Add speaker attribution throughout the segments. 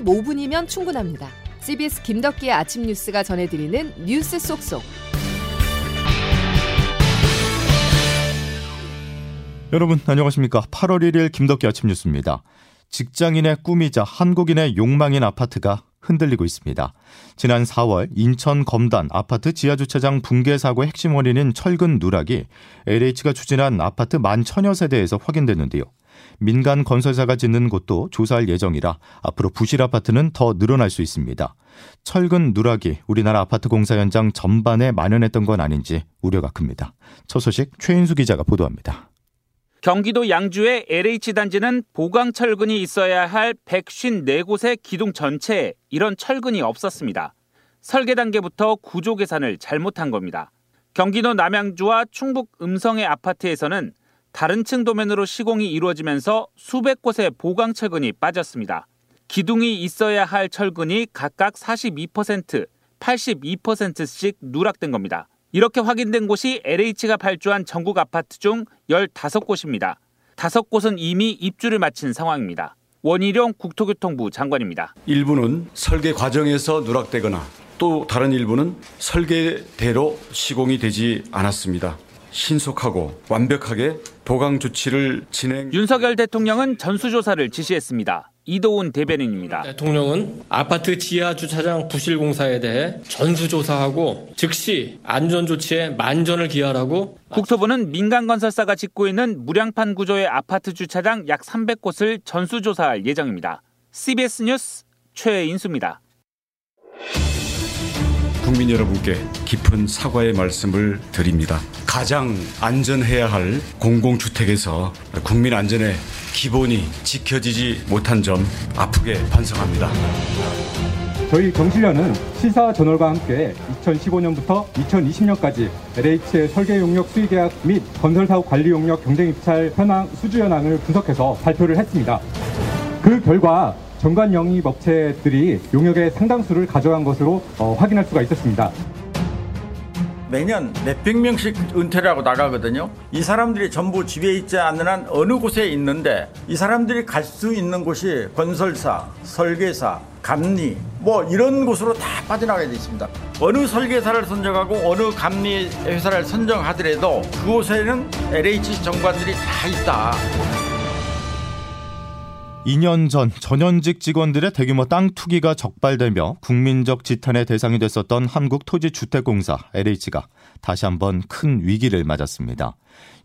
Speaker 1: 15분이면 충분합니다. CBS 김덕기의 아침 뉴스가 전해드리는 뉴스 속속.
Speaker 2: 여러분 안녕하십니까? 8월 1일 김덕기 아침 뉴스입니다. 직장인의 꿈이자 한국인의 욕망인 아파트가 흔들리고 있습니다. 지난 4월 인천 검단 아파트 지하주차장 붕괴 사고의 핵심 원인인 철근 누락이 LH가 추진한 아파트 만 천여 세대에서 확인됐는데요. 민간 건설사가 짓는 곳도 조사할 예정이라 앞으로 부실 아파트는 더 늘어날 수 있습니다. 철근 누락이 우리나라 아파트 공사 현장 전반에 만연했던 건 아닌지 우려가 큽니다. 첫 소식 최인수 기자가 보도합니다.
Speaker 3: 경기도 양주의 LH 단지는 보강 철근이 있어야 할 154곳의 기둥 전체에 이런 철근이 없었습니다. 설계 단계부터 구조 계산을 잘못한 겁니다. 경기도 남양주와 충북 음성의 아파트에서는 다른 층 도면으로 시공이 이루어지면서 수백 곳의 보강 철근이 빠졌습니다. 기둥이 있어야 할 철근이 각각 42%, 82%씩 누락된 겁니다. 이렇게 확인된 곳이 LH가 발주한 전국 아파트 중 15곳입니다. 5곳은 이미 입주를 마친 상황입니다. 원희룡 국토교통부 장관입니다.
Speaker 4: 일부는 설계 과정에서 누락되거나 또 다른 일부는 설계대로 시공이 되지 않았습니다. 신속하고 완벽하게 보강 조치를 진행.
Speaker 3: 윤석열 대통령은 전수조사를 지시했습니다. 이도훈 대변인입니다.
Speaker 5: 대통령은 아파트 지하 주차장 부실 공사에 대해 전수조사하고 즉시 안전 조치에 만전을 기하라고
Speaker 3: 국토부는 민간 건설사가 짓고 있는 무량판 구조의 아파트 주차장 약 300곳을 전수조사할 예정입니다. CBS 뉴스 최인수입니다.
Speaker 4: 국민 여러분께 깊은 사과의 말씀을 드립니다. 가장 안전해야 할 공공주택에서 국민 안전의 기본이 지켜지지 못한 점 아프게 반성합니다.
Speaker 6: 저희 경실련은 시사 저널과 함께 2015년부터 2020년까지 LH의 설계 용역 수의 계약 및 건설 사업 관리 용역 경쟁 입찰 현황 수주 현황을 분석해서 발표를 했습니다. 그 결과 정관 영입 업체들이 용역의 상당수를 가져간 것으로 어, 확인할 수가 있었습니다.
Speaker 7: 매년 몇백 명씩 은퇴를 하고 나가거든요. 이 사람들이 전부 집에 있지 않는 한 어느 곳에 있는데 이 사람들이 갈 수 있는 곳이 건설사, 설계사, 감리 뭐 이런 곳으로 다 빠져나가게 돼 있습니다. 어느 설계사를 선정하고 어느 감리 회사를 선정하더라도 그곳에는 LH 정관들이 다 있다.
Speaker 2: 2년 전 전현직 직원들의 대규모 땅 투기가 적발되며 국민적 지탄의 대상이 됐었던 한국토지주택공사 LH가 다시 한번 큰 위기를 맞았습니다.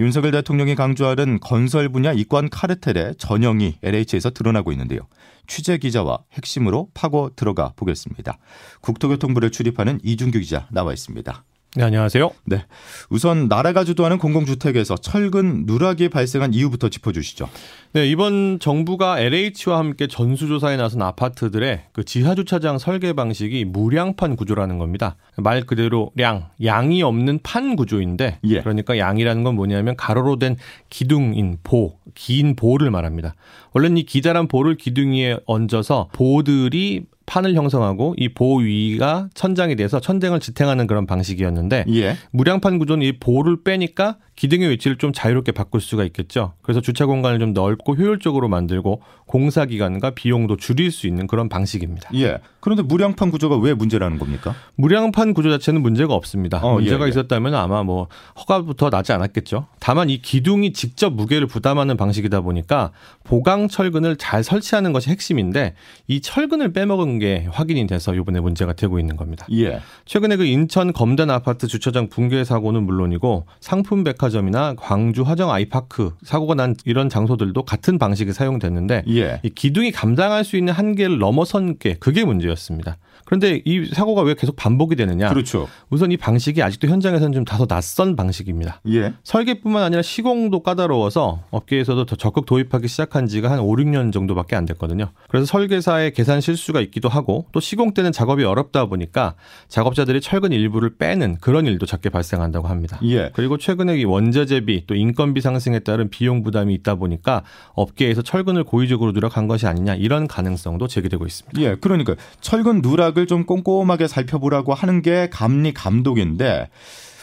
Speaker 2: 윤석열 대통령이 강조하는 건설 분야 이권 카르텔의 전형이 LH에서 드러나고 있는데요. 취재 기자와 핵심으로 파고 들어가 보겠습니다. 국토교통부를 출입하는 이준규 기자 나와 있습니다.
Speaker 8: 네, 안녕하세요.
Speaker 2: 네. 우선 나라가 주도하는 공공주택에서 철근 누락이 발생한 이유부터 짚어주시죠.
Speaker 8: 네, 이번 정부가 LH와 함께 전수조사에 나선 아파트들의 그 지하주차장 설계 방식이 무량판 구조라는 겁니다. 말 그대로 량, 양이 없는 판 구조인데, 예. 그러니까 양이라는 건 뭐냐면 가로로 된 기둥인 보, 긴 보를 말합니다. 원래는 이 기자란 보를 기둥 위에 얹어서 보들이 판을 형성하고 이 보 위가 천장이 돼서 천장을 지탱하는 그런 방식이었는데 예. 무량판 구조는 이 보를 빼니까 기둥의 위치를 좀 자유롭게 바꿀 수가 있겠죠. 그래서 주차 공간을 좀 넓고 효율적으로 만들고 공사 기간과 비용도 줄일 수 있는 그런 방식입니다.
Speaker 2: 예. 그런데 무량판 구조가 왜 문제라는 겁니까?
Speaker 8: 무량판 구조 자체는 문제가 없습니다. 어, 문제가 예, 예. 있었다면 아마 뭐 허가부터 나지 않았겠죠. 다만 이 기둥이 직접 무게를 부담하는 방식이다 보니까 보강 철근을 잘 설치하는 것이 핵심인데 이 철근을 빼먹은 게 확인이 돼서 이번에 문제가 되고 있는 겁니다. 예. 최근에 그 인천 검단 아파트 주차장 붕괴 사고는 물론이고 상품 백화 백화점이나 광주 화정 아이파크 사고가 난 이런 장소들도 같은 방식이 사용됐는데 예. 이 기둥이 감당할 수 있는 한계를 넘어선 게 그게 문제였습니다. 그런데 이 사고가 왜 계속 반복이 되느냐?
Speaker 2: 그렇죠.
Speaker 8: 우선 이 방식이 아직도 현장에서는 좀 다소 낯선 방식입니다. 예. 설계뿐만 아니라 시공도 까다로워서 업계에서도 더 적극 도입하기 시작한 지가 한 5, 6년 정도밖에 안 됐거든요. 그래서 설계사의 계산 실수가 있기도 하고 또 시공 때는 작업이 어렵다 보니까 작업자들이 철근 일부를 빼는 그런 일도 작게 발생한다고 합니다. 예. 그리고 최근에 이 원 자재비 또 인건비 상승에 따른 비용 부담이 있다 보니까 업계에서 철근을 고의적으로 누락한 것이 아니냐 이런 가능성도 제기되고 있습니다.
Speaker 2: 예. 그러니까 철근 누락 좀 꼼꼼하게 살펴보라고 하는 게 감리 감독인데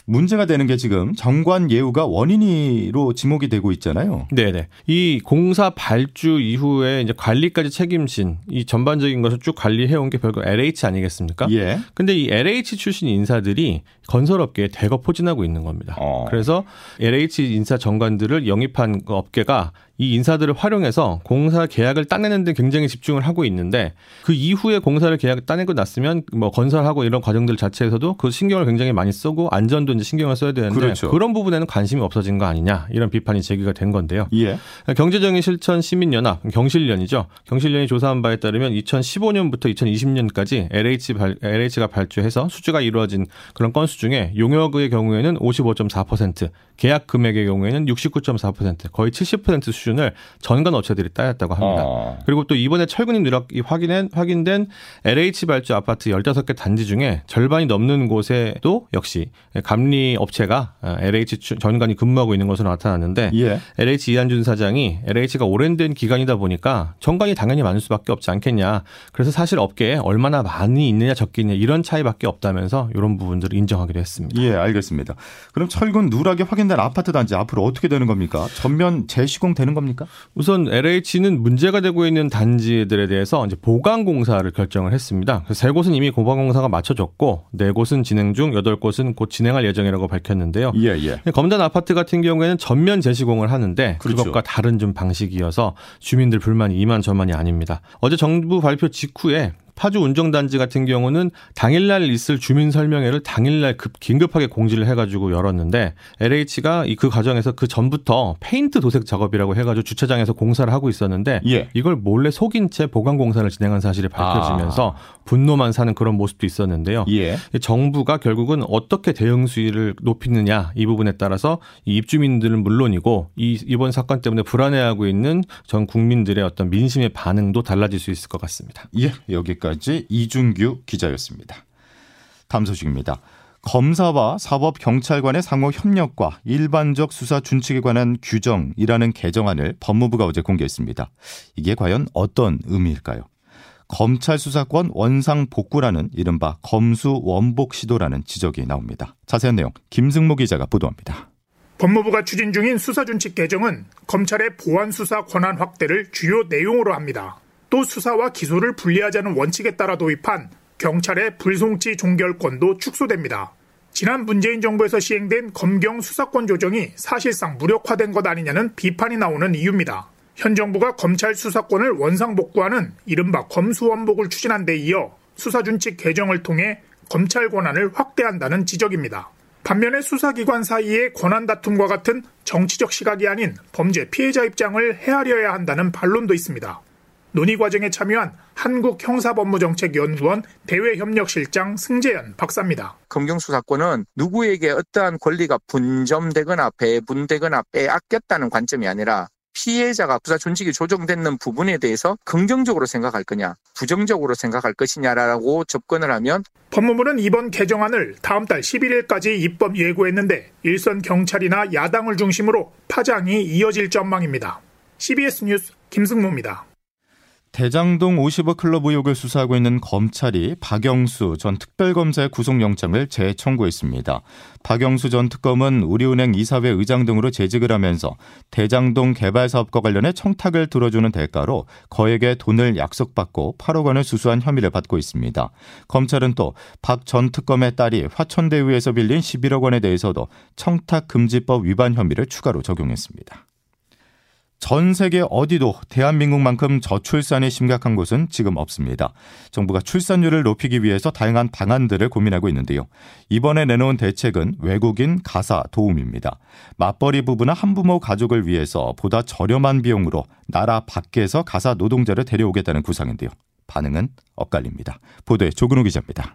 Speaker 2: 문제가 되는 게 지금 정관 예우가 원인으로 지목이 되고 있잖아요.
Speaker 8: 네네. 이 공사 발주 이후에 이제 관리까지 책임진 이 전반적인 것을 쭉 관리해온 게 결국 LH 아니겠습니까?
Speaker 2: 예.
Speaker 8: 근데 이 LH 출신 인사들이 건설업계에 대거 포진하고 있는 겁니다.
Speaker 2: 어.
Speaker 8: 그래서 LH 인사 정관들을 영입한 그 업계가 이 인사들을 활용해서 공사 계약을 따내는 데 굉장히 집중을 하고 있는데 그 이후에 공사를 계약 따내고 났으면 뭐 건설하고 이런 과정들 자체에서도 그 신경을 굉장히 많이 쓰고 안전도 이제 신경을 써야 되는데
Speaker 2: 그렇죠.
Speaker 8: 그런 부분에는 관심이 없어진 거 아니냐 이런 비판이 제기가 된 건데요.
Speaker 2: 예.
Speaker 8: 경제정의 실천 시민연합 경실련이죠. 경실련이 조사한 바에 따르면 2015년부터 2020년까지 LH 발, LH가 발주해서 수주가 이루어진 그런 건수 중에 용역의 경우에는 55.4%, 계약 금액의 경우에는 69.4%, 거의 70% 수준을 전관 업체들이 따였다고 합니다.
Speaker 2: 어.
Speaker 8: 그리고 또 이번에 철근임 누락이 확인된, 확인된 LH 발주 아파트 15개 단지 중에 절반이 넘는 곳에도 역시 감리 업체가 LH 추- 전관이 근무하고 있는 것으로 나타났는데
Speaker 2: 예.
Speaker 8: LH 이한준 사장이 LH가 오랜된 기간이다 보니까 정관이 당연히 많을 수밖에 없지 않겠냐. 그래서 사실 업계에 얼마나 많이 있느냐 적겠냐 이런 차이밖에 없다면서 이런 부분들을 인정하 기로 했습니다.
Speaker 2: 예, 알겠습니다. 그럼 철근 누락이 확인된 아파트 단지 앞으로 어떻게 되는 겁니까? 전면 재시공 되는 겁니까?
Speaker 8: 우선 LH는 문제가 되고 있는 단지들에 대해서 이제 보강 공사를 결정을 했습니다. 세 곳은 이미 보강 공사가 마쳐졌고 네 곳은 진행 중, 여덟 곳은 곧 진행할 예정이라고 밝혔는데요.
Speaker 2: 예, 예.
Speaker 8: 검단 아파트 같은 경우에는 전면 재시공을 하는데
Speaker 2: 그렇죠.
Speaker 8: 그것과 다른 좀 방식이어서 주민들 불만이 이만저만이 아닙니다. 어제 정부 발표 직후에 파주 운정단지 같은 경우는 당일날 있을 주민 설명회를 당일날 급, 긴급하게 공지를 해가지고 열었는데 LH가 이 그 과정에서 그 전부터 페인트 도색 작업이라고 해가지고 주차장에서 공사를 하고 있었는데
Speaker 2: 예.
Speaker 8: 이걸 몰래 속인 채 보강 공사를 진행한 사실이 밝혀지면서 분노만 사는 그런 모습도 있었는데요.
Speaker 2: 예.
Speaker 8: 정부가 결국은 어떻게 대응 수위를 높이느냐 이 부분에 따라서 이 입주민들은 물론이고 이 이번 사건 때문에 불안해하고 있는 전 국민들의 어떤 민심의 반응도 달라질 수 있을 것 같습니다.
Speaker 2: 예, 여기까지 이준규 기자였습니다. 다음 소식입니다. 검사와 사법 경찰관의 상호 협력과 일반적 수사 준칙에 관한 규정이라는 개정안을 법무부가 어제 공개했습니다. 이게 과연 어떤 의미일까요? 검찰 수사권 원상 복구라는 이른바 검수 원복 시도라는 지적이 나옵니다. 자세한 내용 김승모 기자가 보도합니다.
Speaker 9: 법무부가 추진 중인 수사준칙 개정은 검찰의 보안 수사 권한 확대를 주요 내용으로 합니다. 또 수사와 기소를 분리하자는 원칙에 따라 도입한 경찰의 불송치 종결권도 축소됩니다. 지난 문재인 정부에서 시행된 검경 수사권 조정이 사실상 무력화된 것 아니냐는 비판이 나오는 이유입니다. 현 정부가 검찰 수사권을 원상복구하는 이른바 검수원복을 추진한 데 이어 수사준칙 개정을 통해 검찰 권한을 확대한다는 지적입니다. 반면에 수사기관 사이의 권한 다툼과 같은 정치적 시각이 아닌 범죄 피해자 입장을 헤아려야 한다는 반론도 있습니다. 논의 과정에 참여한 한국 형사법무정책연구원 대외협력실장 승재현 박사입니다.
Speaker 10: 검경 수사권은 누구에게 어떠한 권리가 분점되거나 배분되거나 빼앗겼다는 관점이 아니라 피해자가 수사 준칙이 조정되는 부분에 대해서 긍정적으로 생각할 거냐, 부정적으로 생각할 것이냐라고 접근을 하면
Speaker 9: 법무부는 이번 개정안을 다음 달 11일까지 입법 예고했는데 일선 경찰이나 야당을 중심으로 파장이 이어질 전망입니다. CBS 뉴스 김승모입니다.
Speaker 2: 대장동 50억 클럽 의혹을 수사하고 있는 검찰이 박영수 전 특별검사의 구속영장을 재청구했습니다. 박영수 전 특검은 우리은행 이사회 의장 등으로 재직을 하면서 대장동 개발 사업과 관련해 청탁을 들어주는 대가로 거액의 돈을 약속받고 8억 원을 수수한 혐의를 받고 있습니다. 검찰은 또 박 전 특검의 딸이 화천대유에서 빌린 11억 원에 대해서도 청탁 금지법 위반 혐의를 추가로 적용했습니다. 전 세계 어디도 대한민국만큼 저출산이 심각한 곳은 지금 없습니다. 정부가 출산율을 높이기 위해서 다양한 방안들을 고민하고 있는데요. 이번에 내놓은 대책은 외국인 가사 도움입니다. 맞벌이 부부나 한부모 가족을 위해서 보다 저렴한 비용으로 나라 밖에서 가사 노동자를 데려오겠다는 구상인데요. 반응은 엇갈립니다. 보도에 조근호 기자입니다.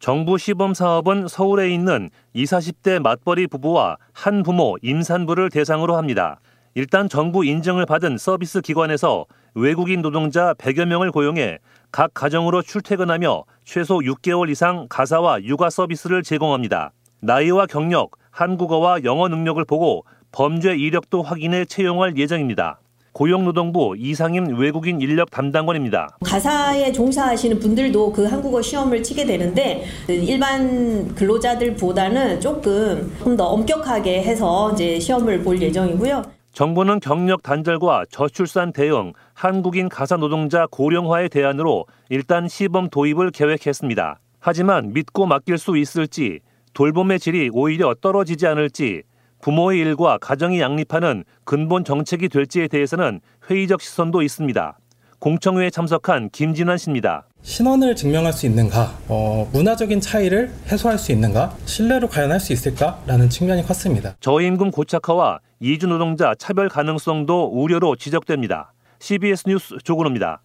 Speaker 11: 정부 시범 사업은 서울에 있는 20, 40대 맞벌이 부부와 한부모 임산부를 대상으로 합니다. 일단 정부 인증을 받은 서비스 기관에서 외국인 노동자 100여 명을 고용해 각 가정으로 출퇴근하며 최소 6개월 이상 가사와 육아 서비스를 제공합니다. 나이와 경력, 한국어와 영어 능력을 보고 범죄 이력도 확인해 채용할 예정입니다. 고용노동부 이상임 외국인 인력 담당관입니다.
Speaker 12: 가사에 종사하시는 분들도 그 한국어 시험을 치게 되는데 일반 근로자들보다는 조금 좀더 엄격하게 해서 이제 시험을 볼 예정이고요.
Speaker 11: 정부는 경력 단절과 저출산 대응, 한국인 가사 노동자 고령화의 대안으로 일단 시범 도입을 계획했습니다. 하지만 믿고 맡길 수 있을지, 돌봄의 질이 오히려 떨어지지 않을지, 부모의 일과 가정이 양립하는 근본 정책이 될지에 대해서는 회의적 시선도 있습니다. 공청회에 참석한 김진환 씨입니다.
Speaker 13: 신원을 증명할 수 있는가, 어, 문화적인 차이를 해소할 수 있는가, 신뢰로 과연 할 수 있을까라는 측면이 컸습니다.
Speaker 11: 저임금 고착화와 이주 노동자 차별 가능성도 우려로 지적됩니다. CBS 뉴스 조근호입니다.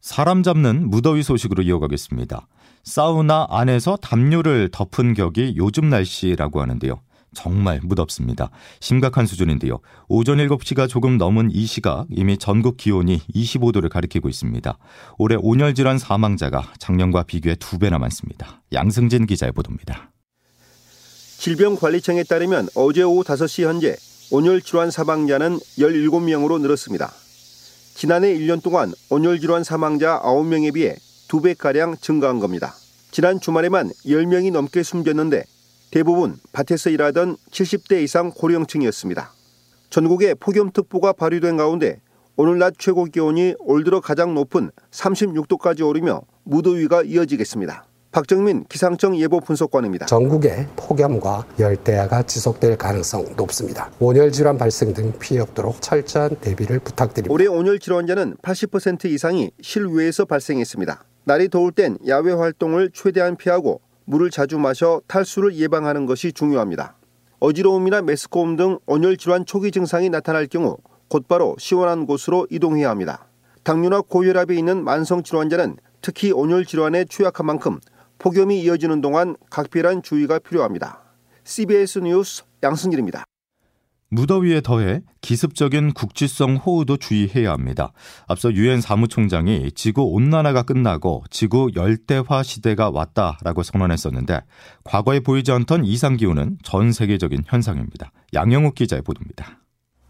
Speaker 2: 사람 잡는 무더위 소식으로 이어가겠습니다. 사우나 안에서 담요를 덮은 격이 요즘 날씨라고 하는데요. 정말 무덥습니다. 심각한 수준인데요. 오전 7시가 조금 넘은 이 시각 이미 전국 기온이 25도를 가리키고 있습니다. 올해 온열 질환 사망자가 작년과 비교해 두 배나 많습니다. 양승진 기자의 보도입니다.
Speaker 14: 질병관리청에 따르면 어제 오후 5시 현재 온열 질환 사망자는 17명으로 늘었습니다. 지난해 1년 동안 온열 질환 사망자 9명에 비해 2배가량 증가한 겁니다. 지난 주말에만 10명이 넘게 숨졌는데 대부분 밭에서 일하던 70대 이상 고령층이었습니다. 전국에 폭염특보가 발효된 가운데 오늘 낮 최고 기온이 올 들어 가장 높은 36도까지 오르며 무더위가 이어지겠습니다. 박정민 기상청 예보 분석관입니다.
Speaker 15: 전국에 폭염과 열대야가 지속될 가능성 높습니다. 온열 질환 발생 등 피해 없도록 철저한 대비를 부탁드립니다.
Speaker 14: 올해 온열 질환자는 80% 이상이 실외에서 발생했습니다. 날이 더울 땐 야외 활동을 최대한 피하고 물을 자주 마셔 탈수를 예방하는 것이 중요합니다. 어지러움이나 메스꺼움 등 온열 질환 초기 증상이 나타날 경우 곧바로 시원한 곳으로 이동해야 합니다. 당뇨나 고혈압이 있는 만성 질환자는 특히 온열 질환에 취약한 만큼 폭염이 이어지는 동안 각별한 주의가 필요합니다. CBS 뉴스 양승길입니다.
Speaker 2: 무더위에 더해 기습적인 국지성 호우도 주의해야 합니다. 앞서 유엔 사무총장이 지구 온난화가 끝나고 지구 열대화 시대가 왔다라고 선언했었는데 과거에 보이지 않던 이상 기후는 전 세계적인 현상입니다. 양영욱 기자의 보도입니다.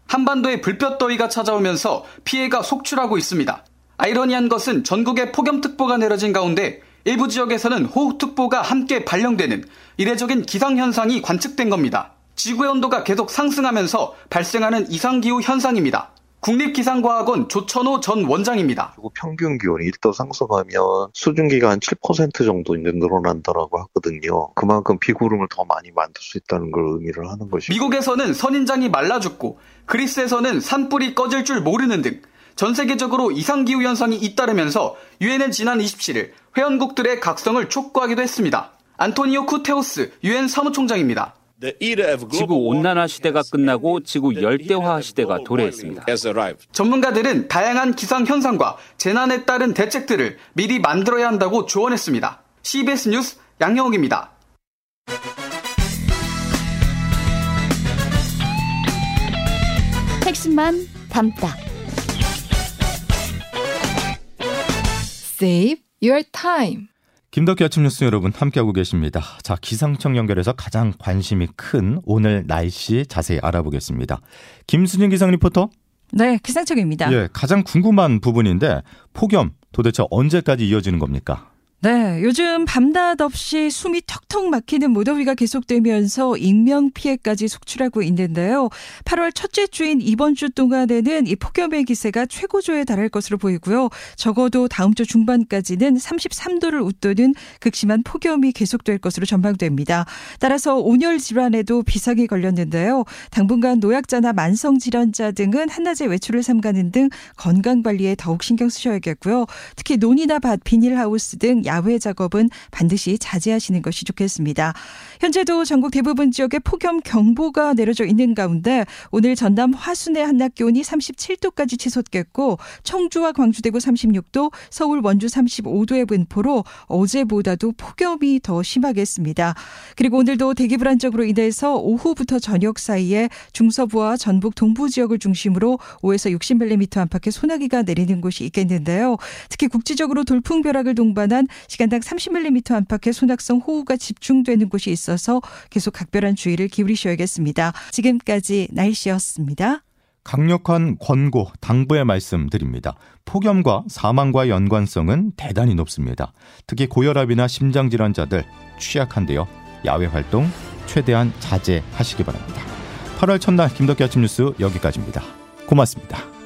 Speaker 16: 한반도에 불볕더위가 찾아오면서 피해가 속출하고 있습니다. 아이러니한 것은 전국에 폭염특보가 내려진 가운데 일부 지역에서는 호우특보가 함께 발령되는 이례적인 기상현상이 관측된 겁니다. 지구의 온도가 계속 상승하면서 발생하는 이상기후 현상입니다. 국립기상과학원 조천호 전 원장입니다.
Speaker 17: 평균 기온이 1도 상승하면 수증기가 한 7% 정도 이제 늘어난다라고 하거든요. 그만큼 비구름을 더 많이 만들 수 있다는 걸 의미를 하는 것이죠.
Speaker 16: 미국에서는 선인장이 말라 죽고 그리스에서는 산불이 꺼질 줄 모르는 등 전 세계적으로 이상기후 현상이 잇따르면서 유엔은 지난 27일 회원국들의 각성을 촉구하기도 했습니다. 안토니오 쿠테우스 유엔 사무총장입니다.
Speaker 3: 지구 온난화 시대가 끝나고 지구 열대화 시대가 도래했습니다.
Speaker 16: 전문가들은 다양한 기상 현상과 재난에 따른 대책들을 미리 만들어야 한다고 조언했습니다. CBS 뉴스 양영욱입니다.
Speaker 1: 핵심만 담다. Save your time.
Speaker 2: 김덕기 아침 뉴스 여러분 함께하고 계십니다. 자, 기상청 연결해서 가장 관심이 큰 오늘 날씨 자세히 알아보겠습니다. 김순영 기상 리포터.
Speaker 18: 네, 기상청입니다.
Speaker 2: 예, 가장 궁금한 부분인데 폭염 도대체 언제까지 이어지는 겁니까?
Speaker 18: 네, 요즘 밤낮 없이 숨이 턱턱 막히는 무더위가 계속되면서 인명 피해까지 속출하고 있는데요. 8월 첫째 주인 이번 주 동안에는 이 폭염의 기세가 최고조에 달할 것으로 보이고요. 적어도 다음 주 중반까지는 33도를 웃도는 극심한 폭염이 계속될 것으로 전망됩니다. 따라서 온열 질환에도 비상이 걸렸는데요. 당분간 노약자나 만성 질환자 등은 한낮에 외출을 삼가는 등 건강 관리에 더욱 신경 쓰셔야겠고요. 특히 논이나 밭, 비닐하우스 등 야외 작업은 반드시 자제하시는 것이 좋겠습니다. 현재도 전국 대부분 지역에 폭염 경보가 내려져 있는 가운데 오늘 전남 화순의 한낮 기온이 37도까지 치솟겠고 청주와 광주 대구 36도, 서울 원주 35도의 분포로 어제보다도 폭염이 더 심하겠습니다. 그리고 오늘도 대기 불안정으로 인해서 오후부터 저녁 사이에 중서부와 전북 동부 지역을 중심으로 5에서 60mm 안팎의 소나기가 내리는 곳이 있겠는데요. 특히 국지적으로 돌풍 벼락을 동반한 시간당 30mm 안팎의 소낙성 호우가 집중되는 곳이 있어서 계속 각별한 주의를 기울이셔야겠습니다. 지금까지 날씨였습니다.
Speaker 2: 강력한 권고, 당부의 말씀 드립니다. 폭염과 사망과 연관성은 대단히 높습니다. 특히 고혈압이나 심장질환자들 취약한데요. 야외 활동 최대한 자제하시기 바랍니다. 8월 첫날 김덕기 아침 뉴스 여기까지입니다. 고맙습니다.